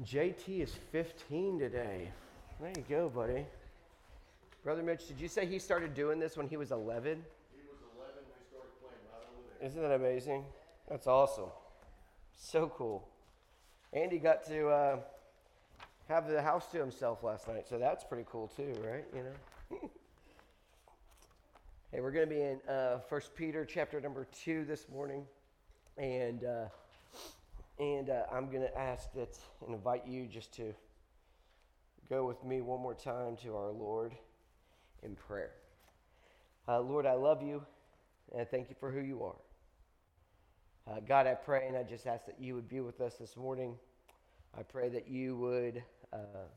JT is 15 today. There you go, buddy. Brother Mitch, did you say he started doing this when he was 11? He was 11 when he started playing, right over there. Isn't that amazing? That's awesome. So cool. Andy got to uh, have the house to himself last night, so that's pretty cool too, right? You know. hey, we're going to be in uh, Peter chapter number two this morning, and uh, and uh, I'm going to ask that and invite you just to go with me one more time to our Lord in prayer. Uh, Lord, I love you, and I thank you for who you are. Uh, God, I pray and I just ask that you would be with us this morning. I pray that you would uh,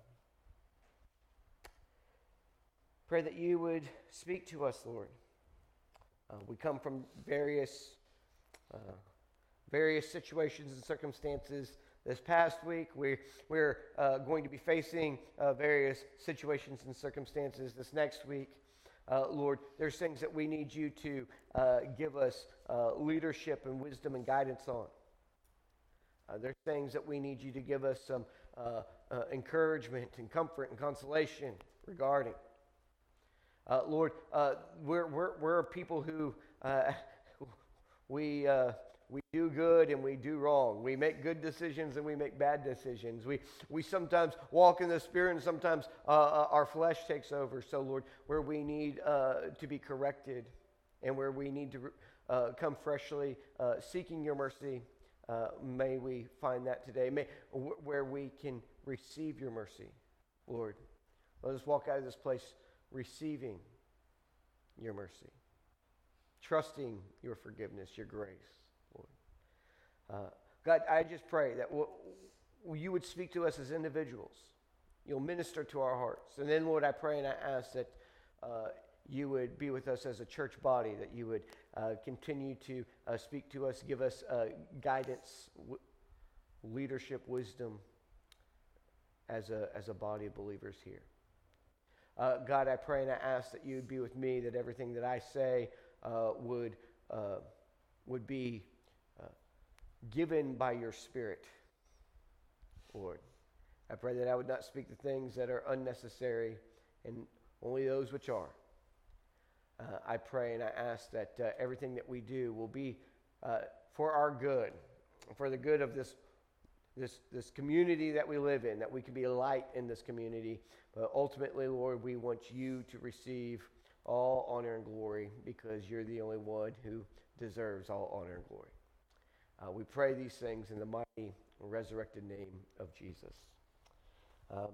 pray that you would speak to us, Lord. Uh, we come from various uh, various situations and circumstances. This past week, we, we're uh, going to be facing uh, various situations and circumstances this next week. Uh, Lord, there's things that we need you to uh, give us uh, leadership and wisdom and guidance on. Uh, there's things that we need you to give us some encouragement and comfort and consolation regarding. Lord, we're, we're, we're people who we we do good and we do wrong. We make good decisions and we make bad decisions. We, we sometimes walk in the Spirit and sometimes uh, uh, our flesh takes over. So, Lord, where we need uh, to be corrected and where we need to uh, come freshly uh, seeking your mercy, uh, may we find that today. May, where we can receive your mercy, Lord. Let us walk out of this place receiving your mercy, trusting your forgiveness, your grace. Uh, God, I just pray that you would speak to us as individuals. You'll minister to our hearts. And then, Lord, I pray and I ask that uh, you would be with us as a church body, that you would uh, continue to uh, speak to us, give us uh, guidance, w- leadership, wisdom as a, as a body of believers here. God, I pray and I ask that you would be with me, that everything that I say would, would be given by your Spirit, Lord. I pray that I would not speak the things that are unnecessary and only those which are. Uh, I pray and I ask that uh, everything that we do will be uh, for our good, for the good of this, this, this community that we live in, that we can be a light in this community. But ultimately, Lord, we want you to receive all honor and glory because you're the only one who deserves all honor and glory. Uh, we pray these things in the mighty resurrected name of Jesus. Um,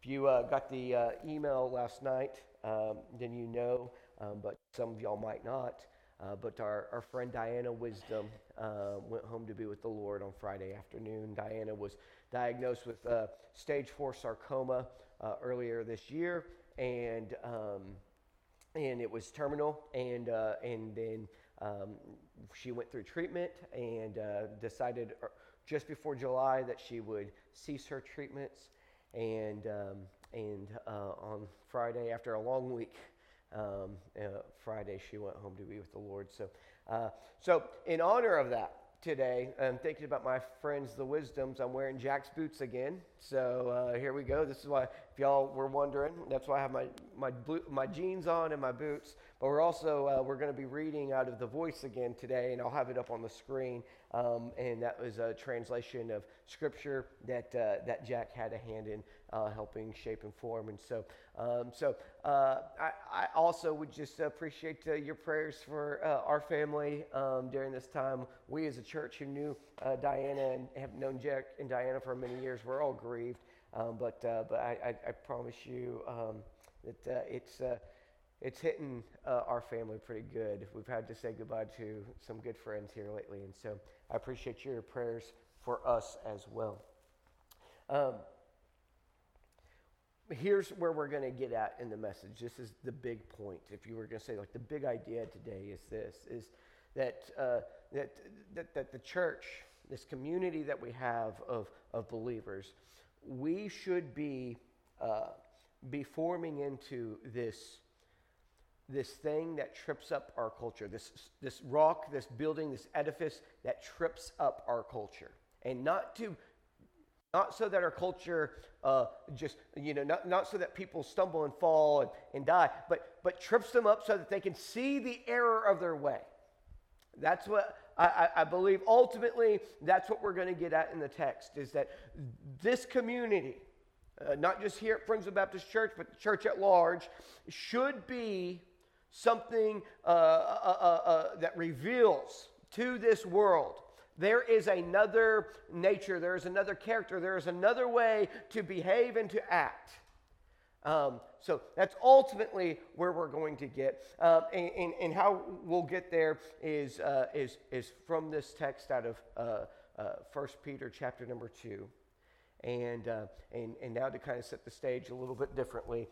if you uh, got the uh, email last night, um, then you know, um, but some of y'all might not. Uh, but our, our friend Diana Wisdom uh, went home to be with the Lord on Friday afternoon. Diana was diagnosed with uh, stage four sarcoma earlier this year, and um, and it was terminal, and and then um, she went through treatment and uh, decided uh, just before July that she would cease her treatments. And, um, and uh, on Friday, after a long week, um, uh, Friday, she went home to be with the Lord. So, uh, so in honor of that, today. I'm thinking about my friends, the Wisdoms. I'm wearing Jack's boots again. So uh, here we go. This is why, if y'all were wondering, that's why I have my, my, blue, my jeans on and my boots. But we're also, uh, we're going to be reading out of the voice again today, and I'll have it up on the screen. Um, and that was a translation of scripture that, uh, that Jack had a hand in uh, helping shape and form. And so, um, so uh, I, I, also would just appreciate uh, your prayers for uh, our family um, during this time. We as a church who knew Diana and have known Jack and Diana for many years, we're all grieved. Um, but but I, I, I, promise you um, that it's it's hitting uh, our family pretty good. We've had to say goodbye to some good friends here lately, and so I appreciate your prayers for us as well. Um, here's where we're going to get at in the message. This is the big point. If you were going to say, like, the big idea today is this: is that uh, that, that that the church, this community that we have of of believers, we should be uh, be forming into this this thing that trips up our culture, this, this rock, this building, this edifice that trips up our culture. And not to Not so that our culture uh, just, you know, not, not so that people stumble and fall and, and die, but, but trips them up so that they can see the error of their way. That's what I, I, believe ultimately that's what we're going to get at in the text is that this community, uh, not just here at Friendswood Baptist Church, but the church at large, should be something uh, uh, uh, uh that reveals to this world there is another nature, there is another character, there is another way to behave and to act. Um, so that's ultimately where we're going to get. Uh, and, and, and, how we'll get there is, uh, is, is from this text out of uh, 1 uh, Peter chapter number 2. And, uh, and, and now to kind of set the stage a little bit differently,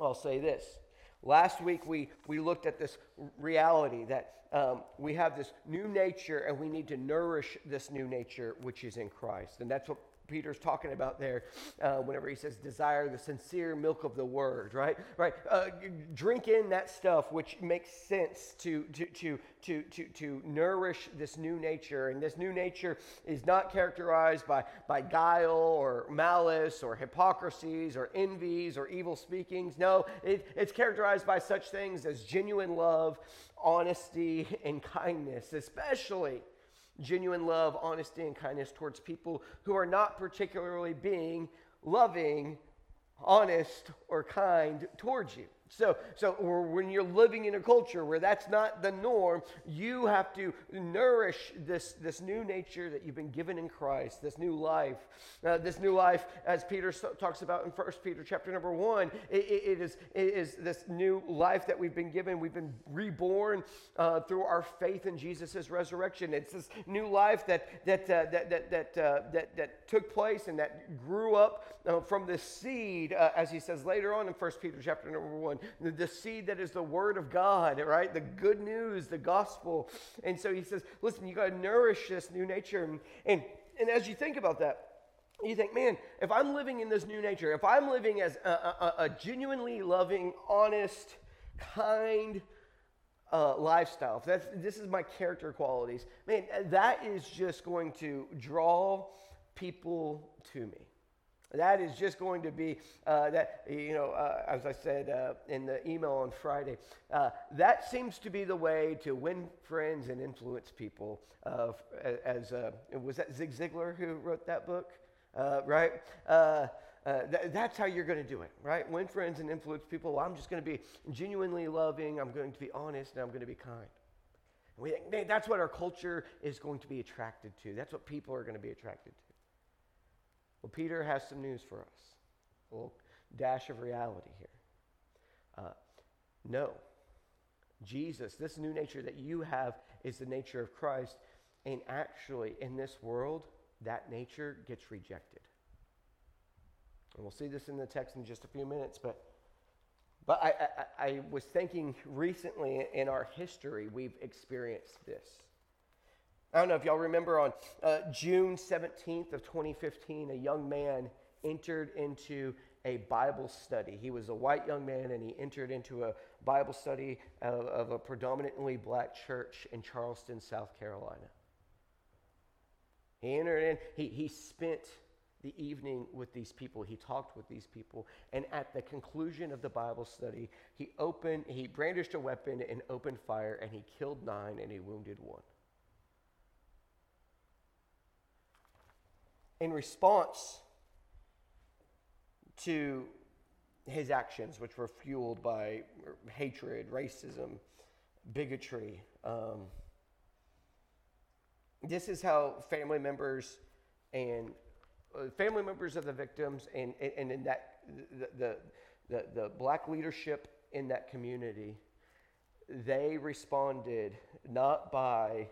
I'll say this. Last week we, we looked at this reality that um, we have this new nature and we need to nourish this new nature which is in Christ. And that's what Peter's talking about there uh, whenever he says desire the sincere milk of the word, right? Right. Uh, drink in that stuff which makes sense to, to, to, to, to, to nourish this new nature. And this new nature is not characterized by, by guile or malice or hypocrisies or envies or evil speakings. No, it, it's characterized by such things as genuine love, honesty, and kindness, especially genuine love, honesty, and kindness towards people who are not particularly being loving, honest, or kind towards you. So, so when you're living in a culture where that's not the norm, you have to nourish this, this new nature that you've been given in Christ, this new life. Uh, this new life, as Peter talks about in 1 Peter chapter number 1, it, it, is, it is this new life that we've been given. We've been reborn uh, through our faith in Jesus' resurrection. It's this new life that, that, uh, that, that, that, uh, that, that took place and that grew up uh, from the seed, uh, as he says later on in 1 Peter chapter number 1 the, the seed that is the word of God, right? The good news, the gospel. And so he says, listen, you got to nourish this new nature. And, and, and as you think about that, you think, man, if I'm living in this new nature, if I'm living as a, a, a genuinely loving, honest, kind uh, lifestyle, if that's, this is my character qualities, man, that is just going to draw people to me. That is just going to be uh, that, you know, uh, as I said uh, in the email on Friday, uh, that seems to be the way to win friends and influence people. Uh, as uh, was that Zig Ziglar who wrote that book, right? Th- that's how you're going to do it, right? Win friends and influence people. Well, I'm just going to be genuinely loving. I'm going to be honest, and I'm going to be kind. And we think, that's what our culture is going to be attracted to. That's what people are going to be attracted to. Well, Peter has some news for us. A little dash of reality here. Uh, no. Jesus, this new nature that you have, is the nature of Christ. And actually, in this world, that nature gets rejected. And we'll see this in the text in just a few minutes, but, but I, I, I was thinking recently in our history, we've experienced this. I don't know if y'all remember on uh, June 17th of 2015, a young man entered into a Bible study. He was a white young man and he entered into a Bible study of, of a predominantly black church in Charleston, South Carolina. He entered in, he, he spent the evening with these people. He talked with these people. And at the conclusion of the Bible study, he opened, he brandished a weapon and opened fire and he killed nine and he wounded one. In response to his actions, which were fueled by hatred, racism, bigotry. Um, this is how family members and uh, family members of the victims and, and, and in that the, the, the, the black leadership in that community they responded not by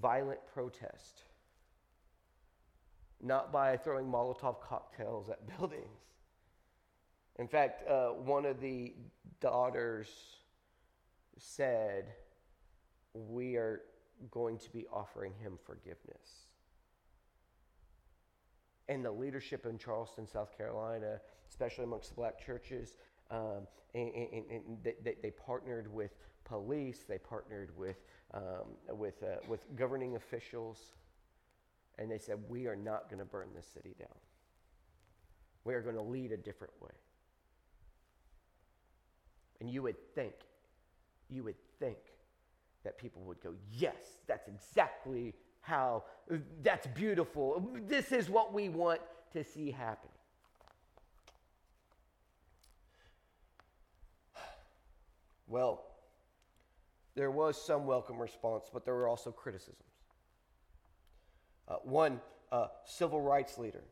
violent protest not by throwing Molotov cocktails at buildings. In fact, uh, one of the daughters said, We are going to be offering him forgiveness. And the leadership in Charleston, South Carolina, especially amongst the black churches, um, and, and, and they, they, partnered with police, they partnered with, um, with, uh, with governing officials and they said, We are not going to burn this city down. We are going to lead a different way. And you would think, you would think that people would go, yes, that's exactly how, that's beautiful. This is what we want to see happen. Well, there was some welcome response, but there were also criticisms. Uh, one uh, civil rights leader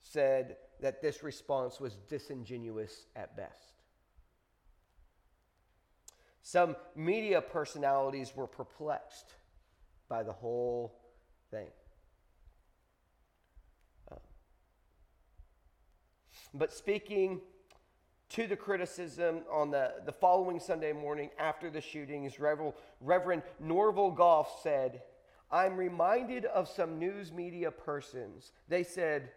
said that this response was disingenuous at best. Some media personalities were perplexed by the whole thing. Uh, but speaking to the criticism on the, the following Sunday morning after the shootings, Reverend, Reverend Norvel Goff said, I'm reminded of some news media persons. They said,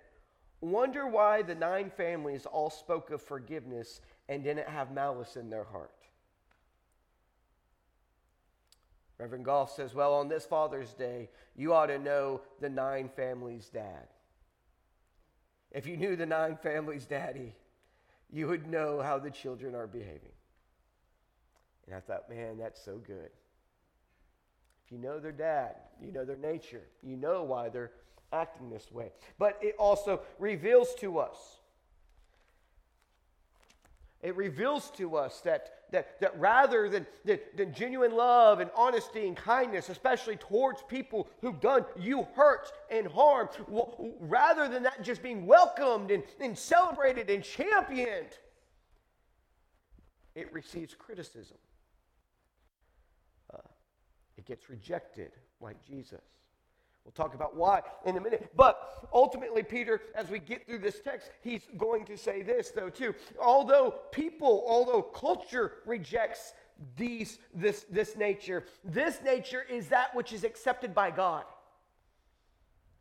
Wonder why the nine families all spoke of forgiveness and didn't have malice in their heart. Reverend Goff says, Well, on this Father's Day, you ought to know the nine families' dad. If you knew the nine families' daddy, you would know how the children are behaving. And I thought, man, that's so good. You know their dad, you know their nature, you know why they're acting this way. But it also reveals to us, it reveals to us that, that, that rather than, than, than genuine love and honesty and kindness, especially towards people who've done you hurt and harm, rather than that just being welcomed and, and celebrated and championed, it receives criticism. Gets rejected like Jesus. We'll talk about why in a minute. But ultimately, Peter, as we get through this text, he's going to say this, though, too. Although people, although culture rejects these, this, this nature, this nature is that which is accepted by God.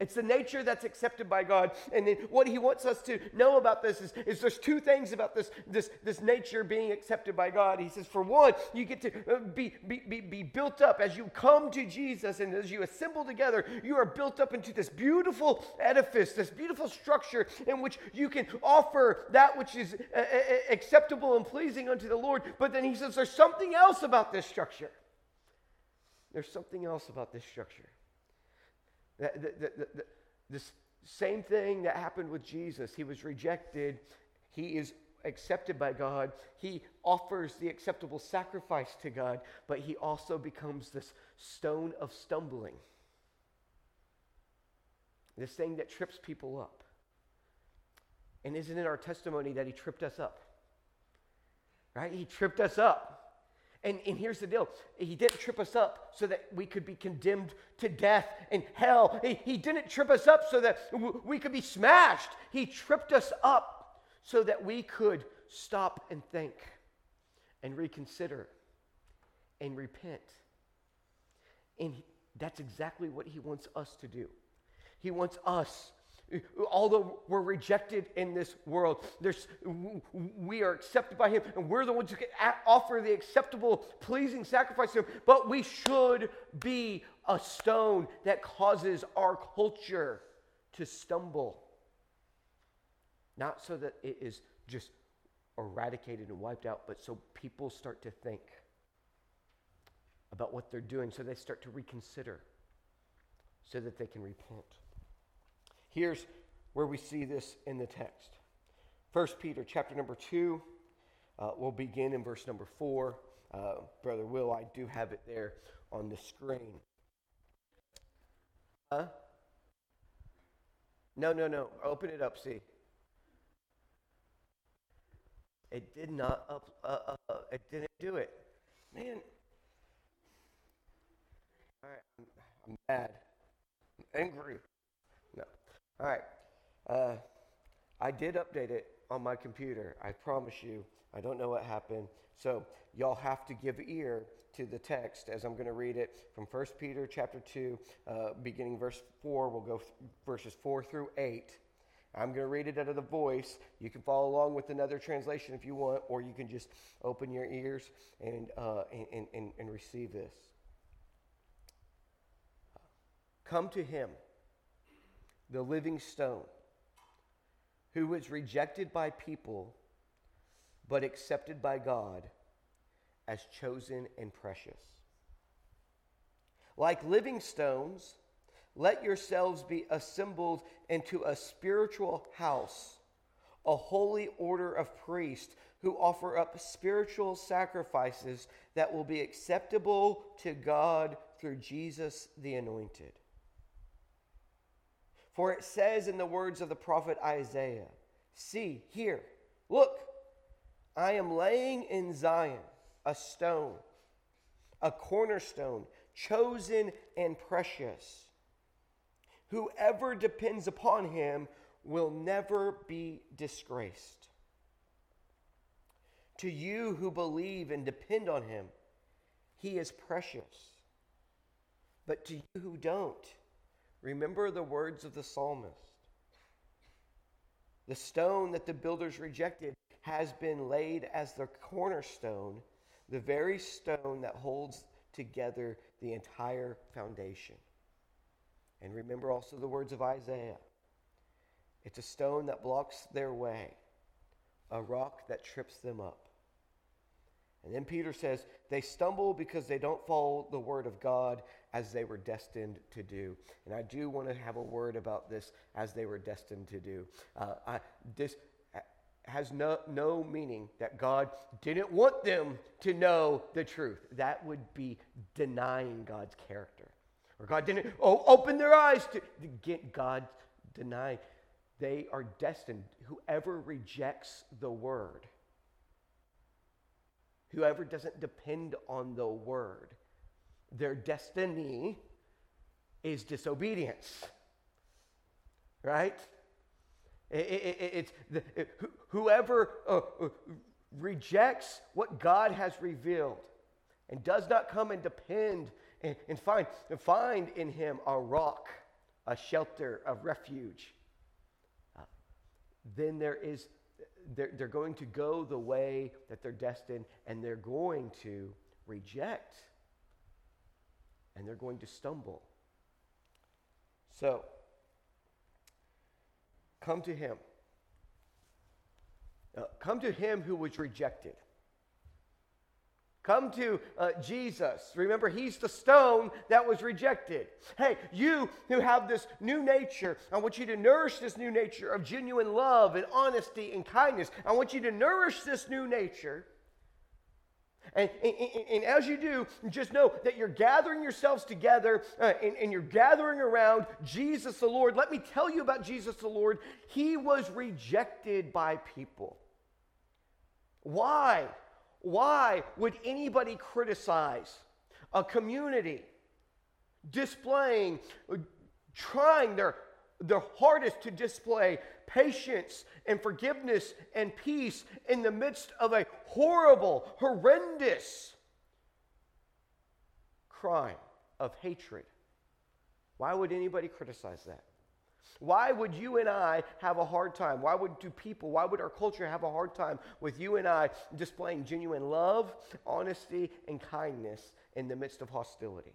It's the nature that's accepted by God. And then what he wants us to know about this is, is there's two things about this, this, this nature being accepted by God. He says, for one, you get to uh, be, be, be, be built up as you come to Jesus and as you assemble together, you are built up into this beautiful edifice, this beautiful structure in which you can offer that which is uh, uh, acceptable and pleasing unto the Lord. But then he says, there's something else about this structure. There's something else about this structure. The, the, the, this same thing that happened with Jesus. He was rejected. He is accepted by God. He offers the acceptable sacrifice to God, but he also becomes this stone of stumbling. This thing that trips people up. And isn't it our testimony that he tripped us up? Right? He tripped us up. And, and here's the deal He didn't trip us up so that we could be condemned to death and hell. He, he didn't trip us up so that we could be smashed. He tripped us up so that we could stop and think and reconsider and repent. And that's exactly what He wants us to do. He wants us Although we're rejected in this world, there's, we are accepted by Him, and we're the ones who can offer the acceptable, pleasing sacrifice to Him. But we should be a stone that causes our culture to stumble. Not so that it is just eradicated and wiped out, but so people start to think about what they're doing, so they start to reconsider, so that they can repent. Here's where we see this in the text. 1 Peter chapter number 2, uh, we'll begin in verse number 4. Uh, Brother Will, I do have it there on the screen. Huh? No, no, no. Open it up, see. It did not up, uh, uh, uh it didn't do it. Man. All right, I'm, I'm mad. I'm angry. All right. Uh, I did update it on my computer. I promise you. I don't know what happened. So y'all have to give ear to the text as I'm going to read it from 1 Peter chapter 2, uh, beginning verse 4. We'll go verses 4 through 8. I'm going to read it out of the voice. You can follow along with another translation if you want, or you can just open your ears and, uh, and, and, and receive this. Come to him the living stone, who was rejected by people, but accepted by God as chosen and precious. Like living stones, let yourselves be assembled into a spiritual house, a holy order of priests who offer up spiritual sacrifices that will be acceptable to God through Jesus the Anointed. For it says in the words of the prophet Isaiah See, here, look, I am laying in Zion a stone, a cornerstone, chosen and precious. Whoever depends upon him will never be disgraced. To you who believe and depend on him, he is precious. But to you who don't, remember the words of the psalmist. The stone that the builders rejected has been laid as the cornerstone, the very stone that holds together the entire foundation. And remember also the words of Isaiah it's a stone that blocks their way, a rock that trips them up. And then Peter says, they stumble because they don't follow the word of God as they were destined to do. And I do want to have a word about this as they were destined to do. Uh, I, this has no, no meaning that God didn't want them to know the truth. That would be denying God's character. Or God didn't oh, open their eyes to, get God denied. They are destined. Whoever rejects the word, whoever doesn't depend on the word, their destiny is disobedience. Right? It, it, it's whoever uh, uh, rejects what God has revealed and does not come and depend and, find, find in him a rock, a shelter a refuge, uh, then there is they're going to go the way that they're destined and they're going to reject and they're going to stumble. So, come to him. Uh, come to him who was rejected. Come to uh, Jesus. Remember, he's the stone that was rejected. Hey, you who have this new nature, I want you to nourish this new nature of genuine love and honesty and kindness. I want you to nourish this new nature and, and, and, as you do, just know that you're gathering yourselves together uh, and, and you're gathering around Jesus the Lord. Let me tell you about Jesus the Lord. He was rejected by people. Why? Why would anybody criticize a community displaying, trying their, their hardest to display patience and forgiveness and peace in the midst of a horrible, horrendous crime of hatred. Why would anybody criticize that? Why would you and I have a hard time? Why would do people, why would our culture have a hard time with you and I displaying genuine love, honesty, and kindness in the midst of hostility?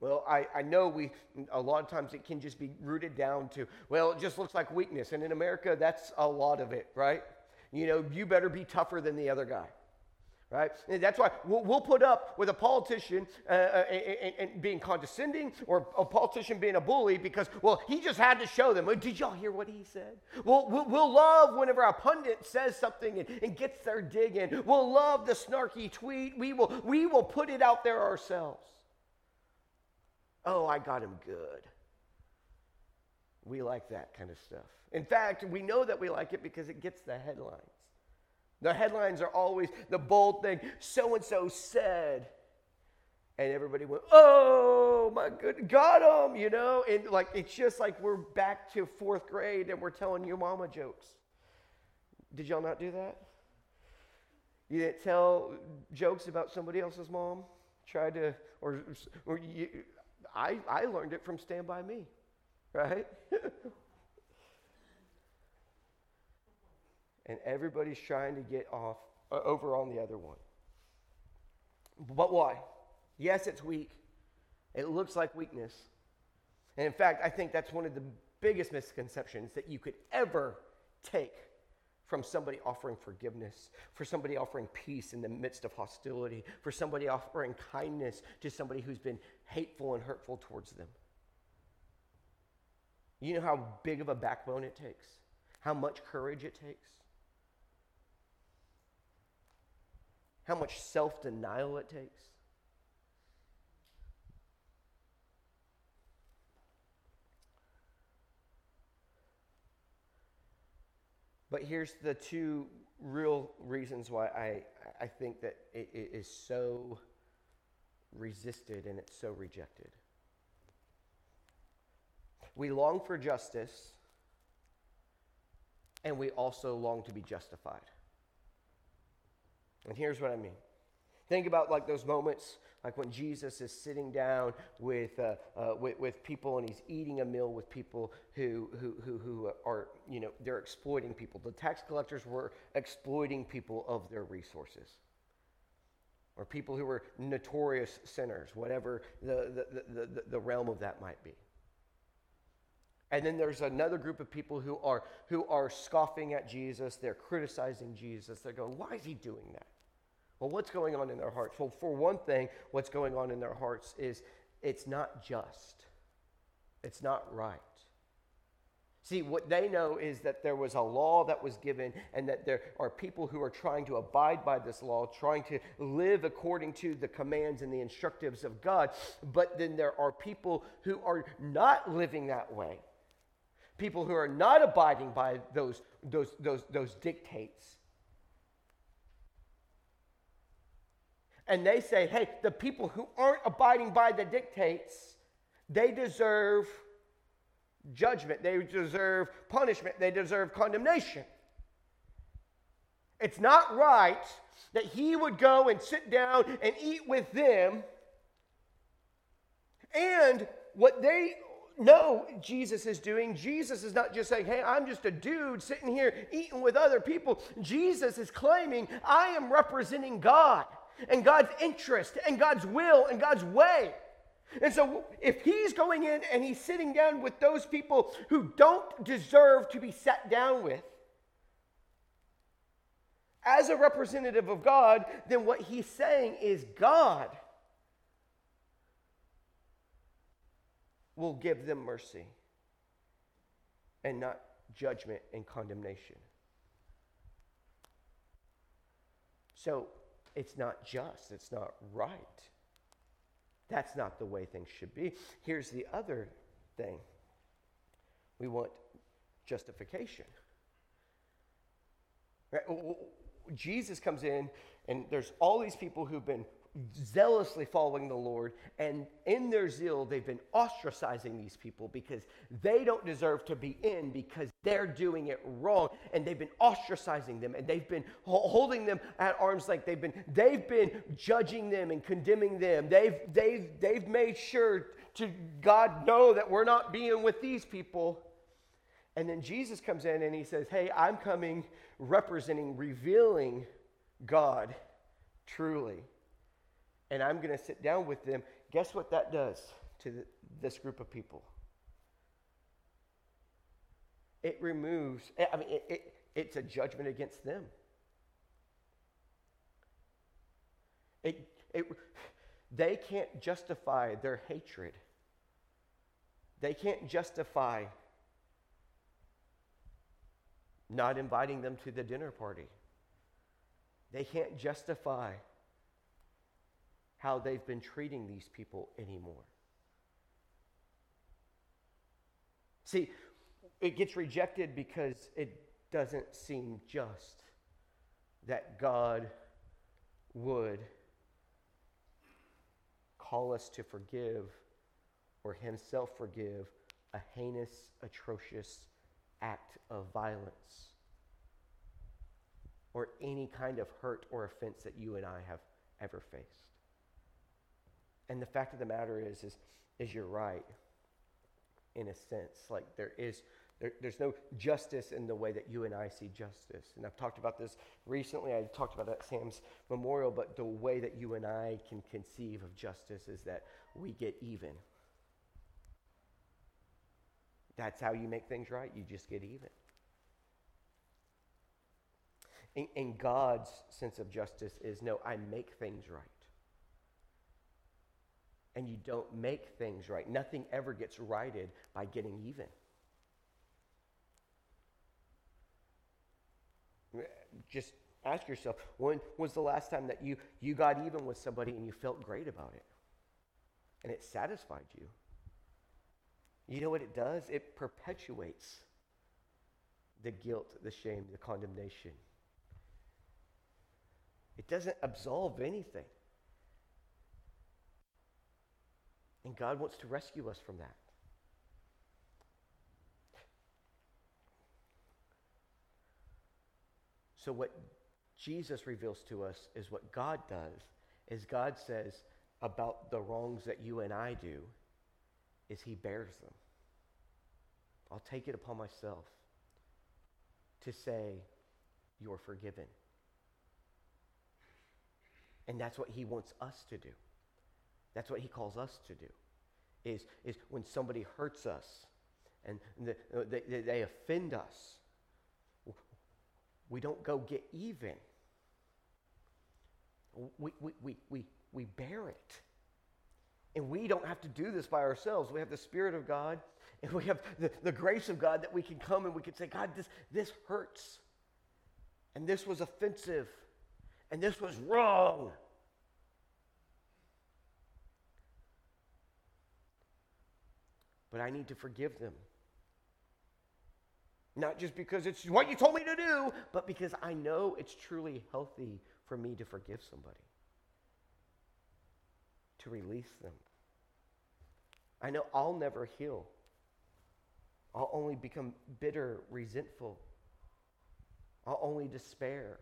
Well, I, I know we, a lot of times it can just be rooted down to, well, it just looks like weakness. And in America, that's a lot of it, right? You know, you better be tougher than the other guy, right? And that's why we'll, we'll, put up with a politician uh, uh and, and, being condescending or a politician being a bully because, well, he just had to show them. Did y'all hear what he said? We'll, we'll, we'll love whenever a pundit says something and, and gets their dig in. We'll love the snarky tweet. We will, we will put it out there ourselves. Oh, I got him good. We like that kind of stuff. In fact, we know that we like it because it gets the headlines. The headlines are always the bold thing so and so said. And everybody went, oh my good, got him, you know? And like, it's just like we're back to fourth grade and we're telling your mama jokes. Did y'all not do that? You didn't tell jokes about somebody else's mom? Tried to, or, or you, I, I learned it from Stand By Me, right? and everybody's trying to get off uh, over on the other one. But why? Yes, it's weak. It looks like weakness. And in fact, I think that's one of the biggest misconceptions that you could ever take from somebody offering forgiveness, for somebody offering peace in the midst of hostility, for somebody offering kindness to somebody who's been hateful and hurtful towards them. You know how big of a backbone it takes, how much courage it takes, how much self denial it takes. But here's the two real reasons why I, I think that it, it is so resisted and it's so rejected. We long for justice, and we also long to be justified. And here's what I mean. Think about like those moments, like when Jesus is sitting down with, uh, uh, with, with, people and he's eating a meal with people who, who, who, who are, you know, they're exploiting people. The tax collectors were exploiting people of their resources. Or people who were notorious sinners, whatever the, the, the, the, the realm of that might be. And then there's another group of people who are, who are scoffing at Jesus. They're criticizing Jesus. They're going, why is he doing that? Well, what's going on in their hearts? Well, for one thing, what's going on in their hearts is it's not just, it's not right. See, what they know is that there was a law that was given, and that there are people who are trying to abide by this law, trying to live according to the commands and the instructives of God. But then there are people who are not living that way, people who are not abiding by those, those, those, those dictates. and they say, hey, the people who aren't abiding by the dictates, they deserve judgment, they deserve punishment, they deserve condemnation. It's not right that he would go and sit down and eat with them. And what they know Jesus is doing, Jesus is not just saying, hey, I'm just a dude sitting here eating with other people. Jesus is claiming, I am representing God and God's interest and God's will and God's way. And so, if he's going in and he's sitting down with those people who don't deserve to be sat down with, as a representative of God, then what he's saying is God will give them mercy and not judgment and condemnation. So, it's not just, it's not right. That's not the way things should be. Here's the other thing we want justification. Right? Jesus comes in, and there's all these people who've been zealously following the Lord, and in their zeal, they've been ostracizing these people because they don't deserve to be in because they're doing it wrong, and they've been ostracizing them, and they've been holding them at arm's length. They've been they've been judging them and condemning them. They've they've they've made sure to God know that we're not being with these people. And then Jesus comes in and he says, "Hey, I'm coming representing, revealing God truly." And I'm going to sit down with them, guess what that does to this group of people? It removes, I mean, it, it, it's a judgment against them. It, it, they can't justify their hatred. They can't justify not inviting them to the dinner party. They can't justify how they've been treating these people anymore. See, it gets rejected because it doesn't seem just that God would call us to forgive or Himself forgive a heinous, atrocious act of violence or any kind of hurt or offense that you and I have ever faced. And the fact of the matter is, is, is you're right in a sense. Like there is, there, there's no justice in the way that you and I see justice. And I've talked about this recently. I talked about it at Sam's memorial, but the way that you and I can conceive of justice is that we get even. That's how you make things right. You just get even. And, and God's sense of justice is no, I make things right. And you don't make things right. Nothing ever gets righted by getting even. Just ask yourself when was the last time that you, you got even with somebody and you felt great about it? And it satisfied you. You know what it does? It perpetuates the guilt, the shame, the condemnation. It doesn't absolve anything. And God wants to rescue us from that. So what Jesus reveals to us is what God does is God says about the wrongs that you and I do is he bears them. I'll take it upon myself to say you're forgiven. And that's what he wants us to do. That's what he calls us to do. Is, is when somebody hurts us and the, uh, they, they offend us, we don't go get even. We, we, we, we, we bear it. And we don't have to do this by ourselves. We have the Spirit of God and we have the, the grace of God that we can come and we can say, God, this, this hurts. And this was offensive and this was wrong. But I need to forgive them. Not just because it's what you told me to do, but because I know it's truly healthy for me to forgive somebody, to release them. I know I'll never heal. I'll only become bitter, resentful. I'll only despair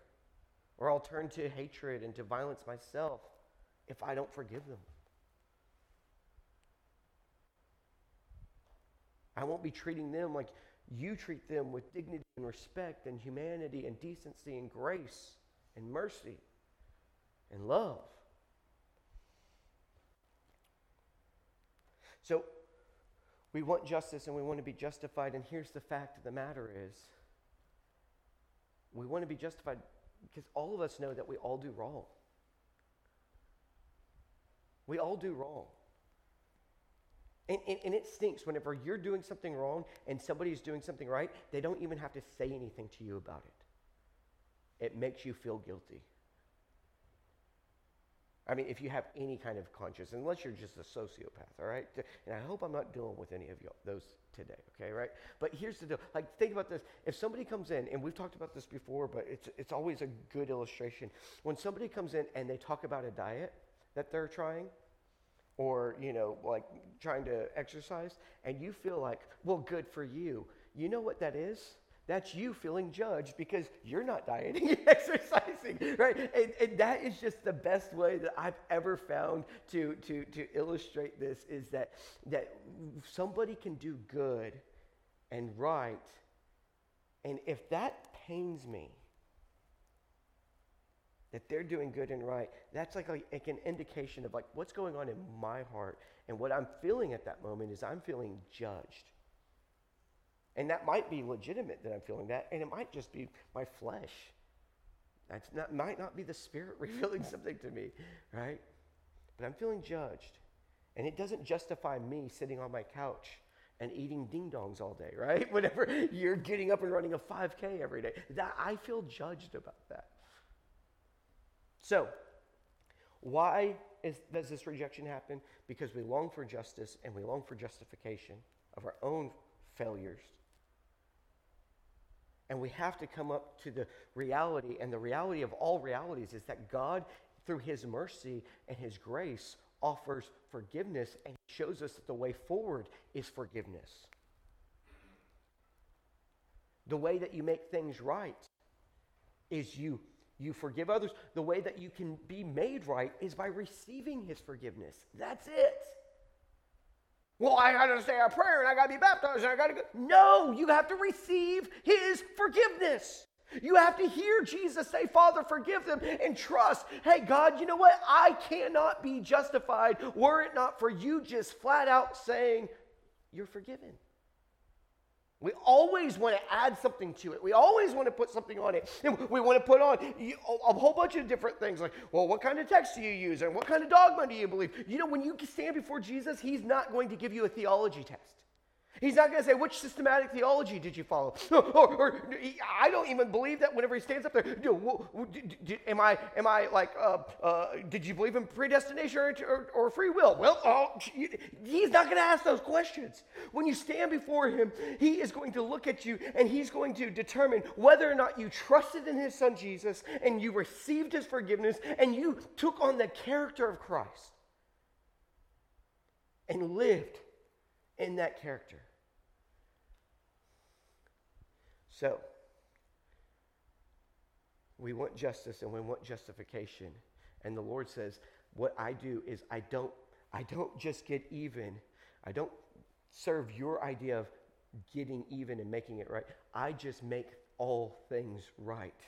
or I'll turn to hatred and to violence myself if I don't forgive them. I won't be treating them like you treat them with dignity and respect and humanity and decency and grace and mercy and love. So we want justice and we want to be justified and here's the fact of the matter is we want to be justified because all of us know that we all do wrong. We all do wrong. And, and, and, it stinks whenever you're doing something wrong and somebody's doing something right, they don't even have to say anything to you about it. It makes you feel guilty. I mean, if you have any kind of conscience, unless you're just a sociopath, all right? And I hope I'm not dealing with any of you, those today, okay, right? But here's the deal. Like, think about this. If somebody comes in, and we've talked about this before, but it's, it's always a good illustration. When somebody comes in and they talk about a diet that they're trying, or, you know, like trying to exercise, and you feel like, well, good for you. You know what that is? that's you feeling judged because you're not dieting and exercising, right? And, and, that is just the best way that I've ever found to, to, to illustrate this is that, that somebody can do good and right, and if that pains me, that they're doing good and right, that's like, like, an indication of like what's going on in my heart. And what I'm feeling at that moment is I'm feeling judged. And that might be legitimate that I'm feeling that, and it might just be my flesh. That not, might not be the Spirit revealing something to me, right? But I'm feeling judged. And it doesn't justify me sitting on my couch and eating ding dongs all day, right? Whenever you're getting up and running a 5K every day. That, I feel judged about that. So, why is, does this rejection happen? Because we long for justice and we long for justification of our own failures and we have to come up to the reality, and the reality of all realities is that God, through His mercy and His grace, offers forgiveness and shows us that the way forward is forgiveness. The way that you make things right is you you forgive others. The way that you can be made right is by receiving his forgiveness. That's it. Well, I got to say a prayer and I got to be baptized and I got to go. No, you have to receive his forgiveness. You have to hear Jesus say, Father, forgive them, and trust, hey, God, you know what? I cannot be justified were it not for you just flat out saying, You're forgiven. We always want to add something to it. We always want to put something on it. And we want to put on a whole bunch of different things like, well, what kind of text do you use? And what kind of dogma do you believe? You know, when you stand before Jesus, he's not going to give you a theology test. He's not going to say, which systematic theology did you follow? Or, or, I don't even believe that whenever he stands up there, am, I, am I like, uh, uh, did you believe in predestination or, or, or free will? Well, oh, he's not going to ask those questions. When you stand before him, he is going to look at you and he's going to determine whether or not you trusted in his son Jesus and you received his forgiveness and you took on the character of Christ and lived in that character. So, we want justice and we want justification. And the Lord says, what I do is I don't I don't just get even. I don't serve your idea of getting even and making it right. I just make all things right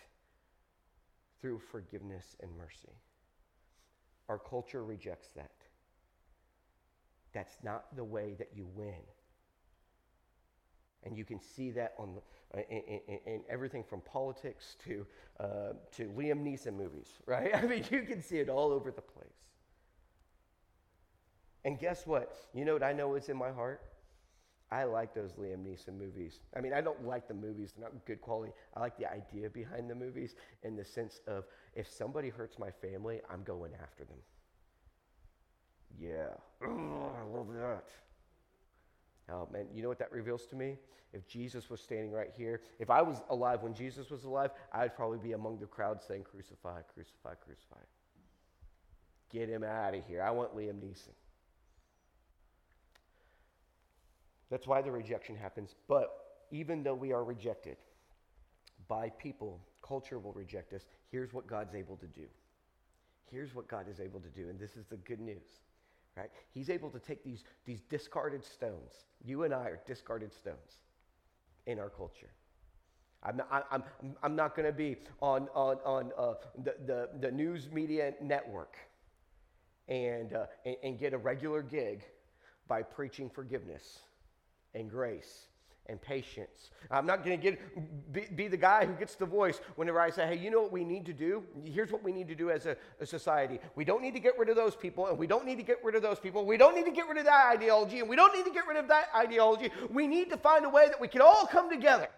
through forgiveness and mercy. Our culture rejects that. That's not the way that you win. And you can see that on uh, in, in, in, everything from politics to, uh, to Liam Neeson movies, right? I mean, you can see it all over the place. And guess what? You know what I know is in my heart? I like those Liam Neeson movies. I mean, I don't like the movies, they're not good quality. I like the idea behind the movies in the sense of if somebody hurts my family, I'm going after them. Yeah. Oh, I love that. Um, oh, man, you know what that reveals to me? If Jesus was standing right here, if I was alive when Jesus was alive, I'd probably be among the crowd saying, Crucify, crucify, crucify. Get him out of here. I want Liam Neeson. That's why the rejection happens. But even though we are rejected by people, culture will reject us. Here's what God's able to do. Here's what God is able to do. And this is the good news right? He's able to take these, these discarded stones. You and I are discarded stones in our culture. I'm not, I'm, I'm not going to be on, on, on uh, the, the, the news media network and, uh, and, and get a regular gig by preaching forgiveness and grace and patience. I'm not going to get be, be, the guy who gets the voice whenever I say, "Hey, you know what we need to do? Here's what we need to do as a, a, society. We don't need to get rid of those people, and we don't need to get rid of those people. We don't need to get rid of that ideology, and we don't need to get rid of that ideology. We need to find a way that we can all come together,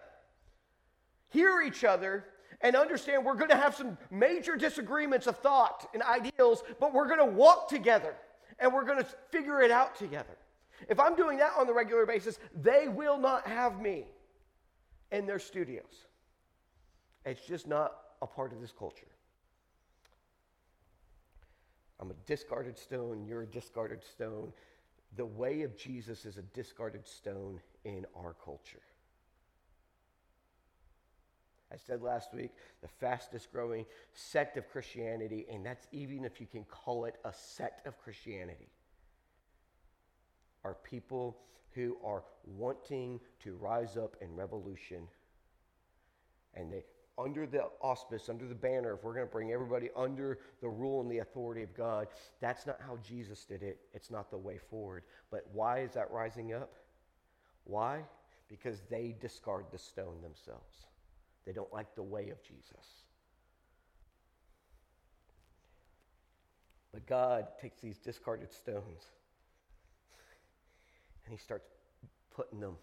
hear each other." And understand we're going to have some major disagreements of thought and ideals, but we're going to walk together and we're going to figure it out together. If I'm doing that on the regular basis, they will not have me in their studios. It's just not a part of this culture. I'm a discarded stone, you're a discarded stone. The way of Jesus is a discarded stone in our culture. I said last week, the fastest growing sect of Christianity, and that's even if you can call it a sect of Christianity are people who are wanting to rise up in revolution. And they, under the auspice, under the banner, if we're going to bring everybody under the rule and the authority of God, that's not how Jesus did it. It's not the way forward. But why is that rising up? Why? Because they discard the stone themselves. They don't like the way of Jesus. But God takes these discarded stones and he starts putting them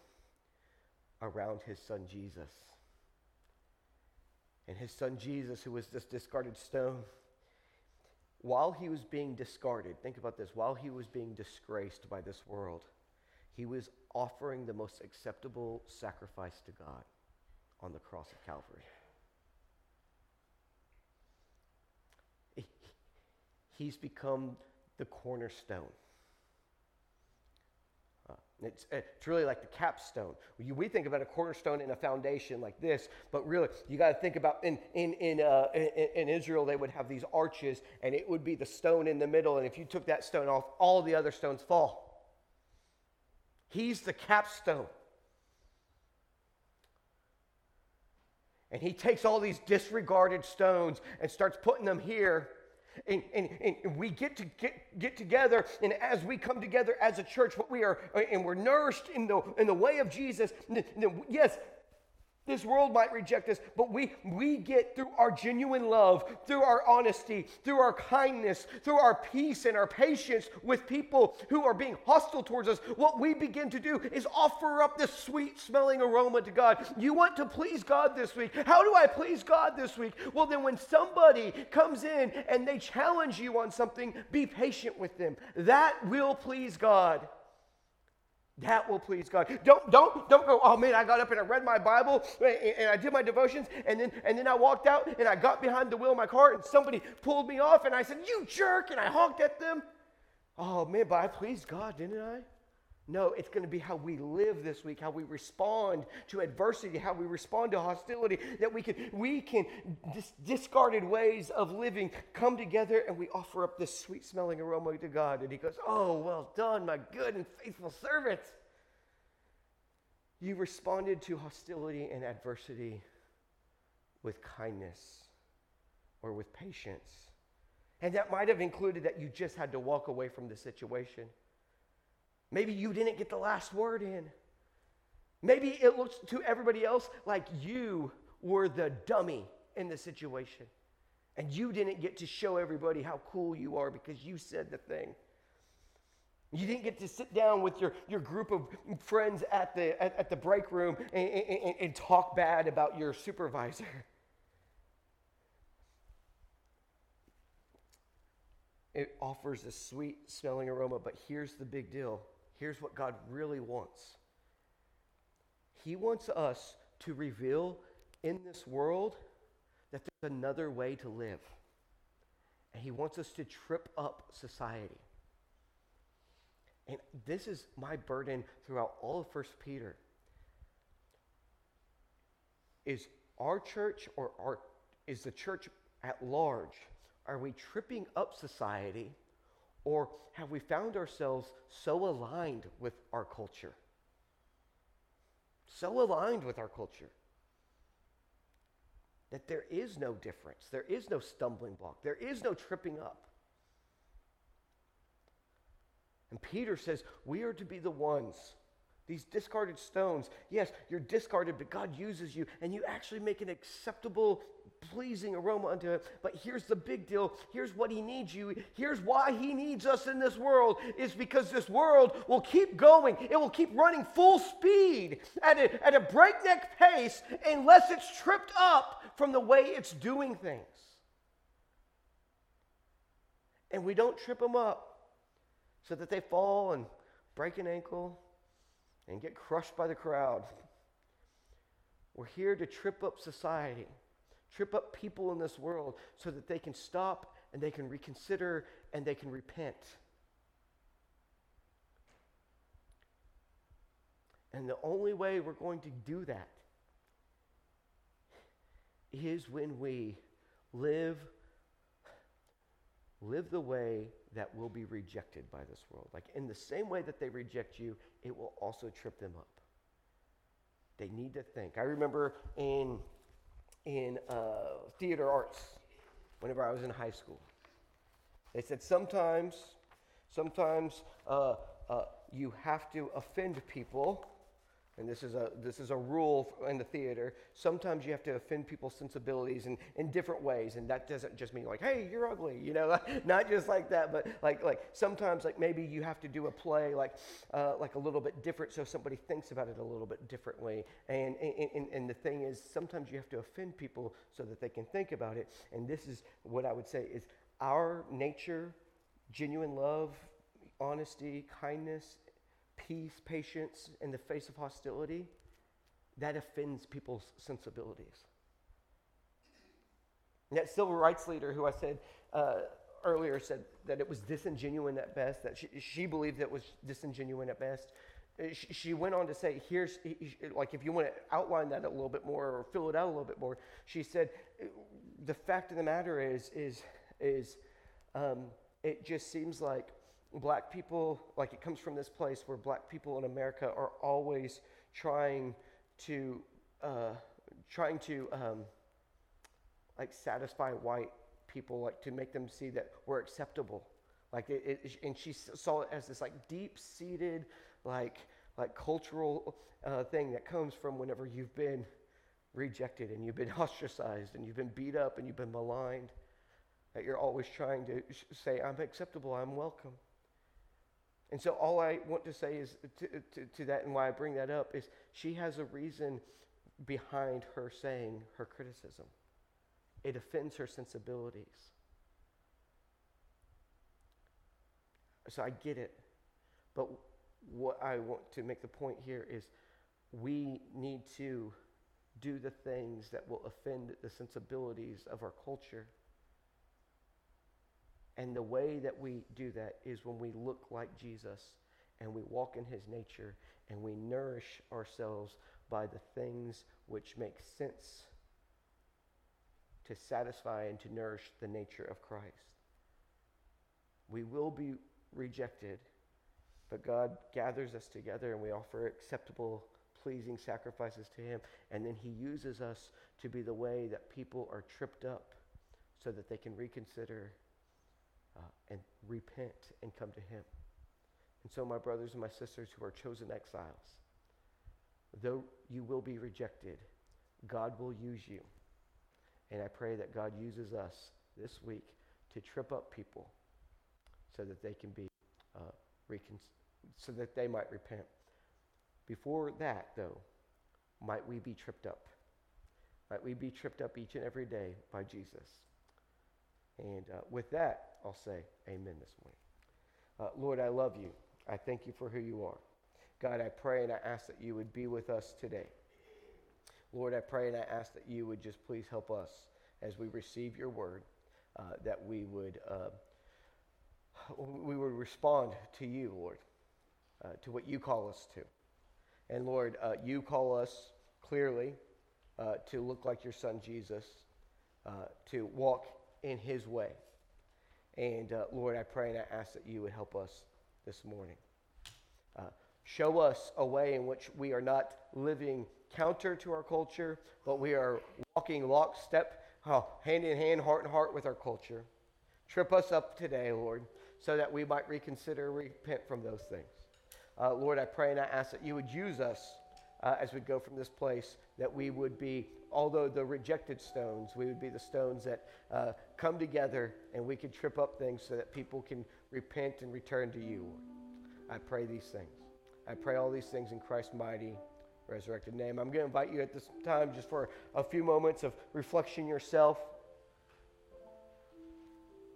around his son Jesus. And his son Jesus, who was this discarded stone, while he was being discarded, think about this, while he was being disgraced by this world, he was offering the most acceptable sacrifice to God on the cross of Calvary. He's become the cornerstone. It's, it's really like the capstone. We think about a cornerstone and a foundation like this, but really, you got to think about in, in, in, uh, in, in, Israel, they would have these arches, and it would be the stone in the middle. And if you took that stone off, all the other stones fall. He's the capstone. And he takes all these disregarded stones and starts putting them here And, and, and we get to get, get together, and as we come together as a church, what we are, and we're nourished in the, in the way of Jesus, yes, this world might reject us, but we, we get through our genuine love, through our honesty, through our kindness, through our peace and our patience with people who are being hostile towards us. What we begin to do is offer up this sweet smelling aroma to God. You want to please God this week. How do I please God this week? Well, then when somebody comes in and they challenge you on something, be patient with them. That will please God. That will please God. Don't, don't, don't go, oh man, I got up and I read my Bible and I did my devotions and then, and then I walked out and I got behind the wheel of my car and somebody pulled me off and I said, you jerk, and I honked at them. Oh man, but I pleased God, didn't I? No, it's going to be how we live this week, how we respond to adversity, how we respond to hostility, that we can, we can dis- discarded ways of living come together and we offer up this sweet smelling aroma to God. And He goes, Oh, well done, my good and faithful servant. You responded to hostility and adversity with kindness or with patience. And that might have included that you just had to walk away from the situation. Maybe you didn't get the last word in. Maybe it looks to everybody else like you were the dummy in the situation. And you didn't get to show everybody how cool you are because you said the thing. You didn't get to sit down with your, your group of friends at the, at, at the break room and, and, and talk bad about your supervisor. It offers a sweet smelling aroma, but here's the big deal here's what God really wants He wants us to reveal in this world that there's another way to live. And He wants us to trip up society. And this is my burden throughout all of First Peter. Is our church or our, is the church at large, are we tripping up society or have we found ourselves so aligned with our culture? So aligned with our culture that there is no difference, there is no stumbling block, there is no tripping up. And Peter says, We are to be the ones. These discarded stones, yes, you're discarded, but God uses you and you actually make an acceptable pleasing aroma unto him. But here's the big deal. Here's what he needs you. Here's why he needs us in this world is because this world will keep going. It will keep running full speed at a, at a breakneck pace unless it's tripped up from the way it's doing things. And we don't trip them up so that they fall and break an ankle and get crushed by the crowd. We're here to trip up society trip up people in this world so that they can stop and they can reconsider and they can repent. And the only way we're going to do that is when we live live the way that will be rejected by this world. Like in the same way that they reject you, it will also trip them up. They need to think. I remember in in uh, theater arts whenever I was in high school. They said sometimes, sometimes uh, uh, you have to offend people and this is a this is a rule in the theater. Sometimes you have to offend people's sensibilities in, in different ways and that doesn't just mean like hey you're ugly you know? Not just like that but like like sometimes like maybe you have to do a play like uh, like a little bit different so somebody thinks about it a little bit differently. And and, and and the thing is sometimes you have to offend people so that they can think about it. And this is what i would say is our nature genuine love honesty kindness peace, patience in the face of hostility, that offends people's sensibilities. And that civil rights leader who I said uh, earlier said that it was disingenuous at best, that she, she believed it was disingenuous at best. Uh, she, she went on to say, here's, like, if you want to outline that a little bit more or fill it out a little bit more, she said, the fact of the matter is, is, is um, it just seems like black people, like it comes from this place where black people in America are always trying to, uh, trying to, um, like satisfy white people, like to make them see that we're acceptable. Like it, it and she saw it as this like deep-seated, like like cultural uh, thing that comes from whenever you've been rejected and you've been ostracized and you've been beat up and you've been maligned. That you're always trying to say, I'm acceptable, I'm welcome. And so, all I want to say is to, to, to, that, and why I bring that up, is she has a reason behind her saying her criticism. It offends her sensibilities. So, I get it. But what I want to make the point here is we need to do the things that will offend the sensibilities of our culture. And the way that we do that is when we look like Jesus and we walk in his nature and we nourish ourselves by the things which make sense to satisfy and to nourish the nature of Christ. We will be rejected, but God gathers us together and we offer acceptable pleasing sacrifices to Him. And then He uses us to be the way that people are tripped up so that they can reconsider uh, and repent and come to Him. And so, my brothers and my sisters who are chosen exiles, though you will be rejected, God will use you. And I pray that God uses us this week to trip up people so that they can be uh, recon- so that they might repent. Before that, though, might we be tripped up? Might we be tripped up each and every day by Jesus? And uh, with that, I'll say amen this morning. Uh, Lord, I love you. I thank you for who you are. God, I pray and I ask that you would be with us today. Lord, I pray and I ask that you would just please help us as we receive your word, uh, that we would, uh, we would respond to you, Lord, uh, to what you call us to. And Lord, uh, you call us clearly to look like your son Jesus, to walk in his way. And uh, Lord, I pray and I ask that you would help us this morning. Uh, show us a way in which we are not living counter to our culture, but we are walking lockstep, oh, hand in hand, heart in heart with our culture. Trip us up today, Lord, so that we might reconsider, repent from those things. Uh, Lord, I pray and I ask that you would use us uh, as we go from this place, that we would be, although the rejected stones, we would be the stones that uh, come together and we can trip up things so that people can repent and return to you. I pray these things. I pray all these things in Christ's mighty, resurrected name. I'm going to invite you at this time just for a few moments of reflection yourself.